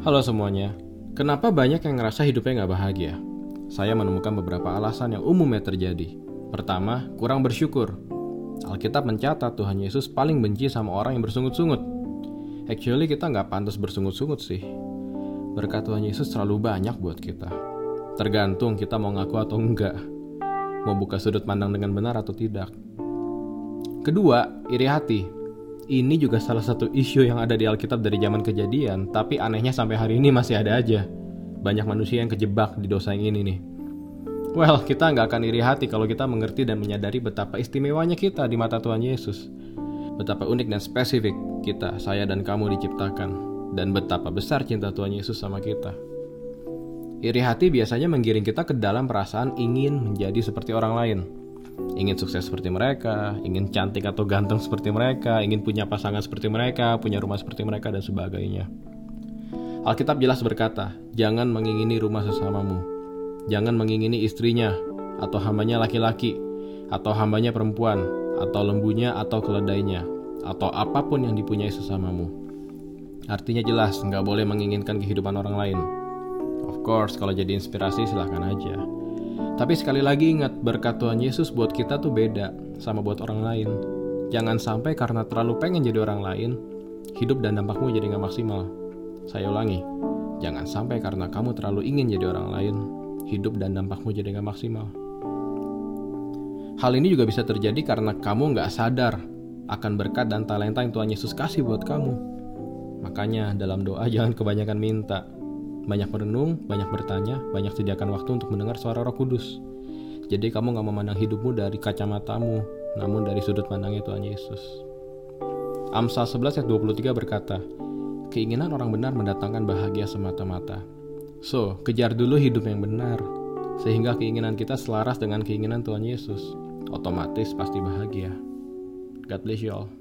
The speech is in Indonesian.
Halo semuanya, kenapa banyak yang ngerasa hidupnya nggak bahagia? Saya menemukan beberapa alasan yang umumnya terjadi. Pertama, kurang bersyukur. Alkitab mencatat Tuhan Yesus paling benci sama orang yang bersungut-sungut. Actually kita nggak pantas bersungut-sungut sih. Berkat Tuhan Yesus terlalu banyak buat kita. Tergantung kita mau ngaku atau enggak. Mau buka sudut pandang dengan benar atau tidak. Kedua, iri hati. Ini juga salah satu isu yang ada di Alkitab dari zaman kejadian, tapi anehnya sampai hari ini masih ada aja. Banyak manusia yang kejebak di dosa yang ini nih. Well, kita nggak akan iri hati kalau kita mengerti dan menyadari betapa istimewanya kita di mata Tuhan Yesus. Betapa unik dan spesifik kita, saya dan kamu diciptakan. Dan betapa besar cinta Tuhan Yesus sama kita. Iri hati biasanya menggiring kita ke dalam perasaan ingin menjadi seperti orang lain ingin sukses seperti mereka, ingin cantik atau ganteng seperti mereka, ingin punya pasangan seperti mereka, punya rumah seperti mereka, dan sebagainya. Alkitab jelas berkata, jangan mengingini rumah sesamamu, jangan mengingini istrinya, atau hambanya laki-laki, atau hambanya perempuan, atau lembunya, atau keledainya, atau apa pun yang dipunyai sesamamu. Artinya jelas, nggak boleh menginginkan kehidupan orang lain. Of course, kalau jadi inspirasi silahkan aja. Tapi sekali lagi ingat berkat Tuhan Yesus buat kita tuh beda sama buat orang lain. Jangan sampai karena terlalu pengen jadi orang lain, hidup dan dampakmu jadi nggak maksimal. Saya ulangi, jangan sampai karena kamu terlalu ingin jadi orang lain, hidup dan dampakmu jadi nggak maksimal. Hal ini juga bisa terjadi karena kamu nggak sadar akan berkat dan talenta yang Tuhan Yesus kasih buat kamu. Makanya dalam doa jangan kebanyakan minta, banyak merenung, banyak bertanya, banyak sediakan waktu untuk mendengar suara roh kudus. Jadi kamu gak memandang hidupmu dari kacamatamu, namun dari sudut pandangnya Tuhan Yesus. Amsal 11 ayat 23 berkata, Keinginan orang benar mendatangkan bahagia semata-mata. So, kejar dulu hidup yang benar, sehingga keinginan kita selaras dengan keinginan Tuhan Yesus. Otomatis pasti bahagia. God bless you all.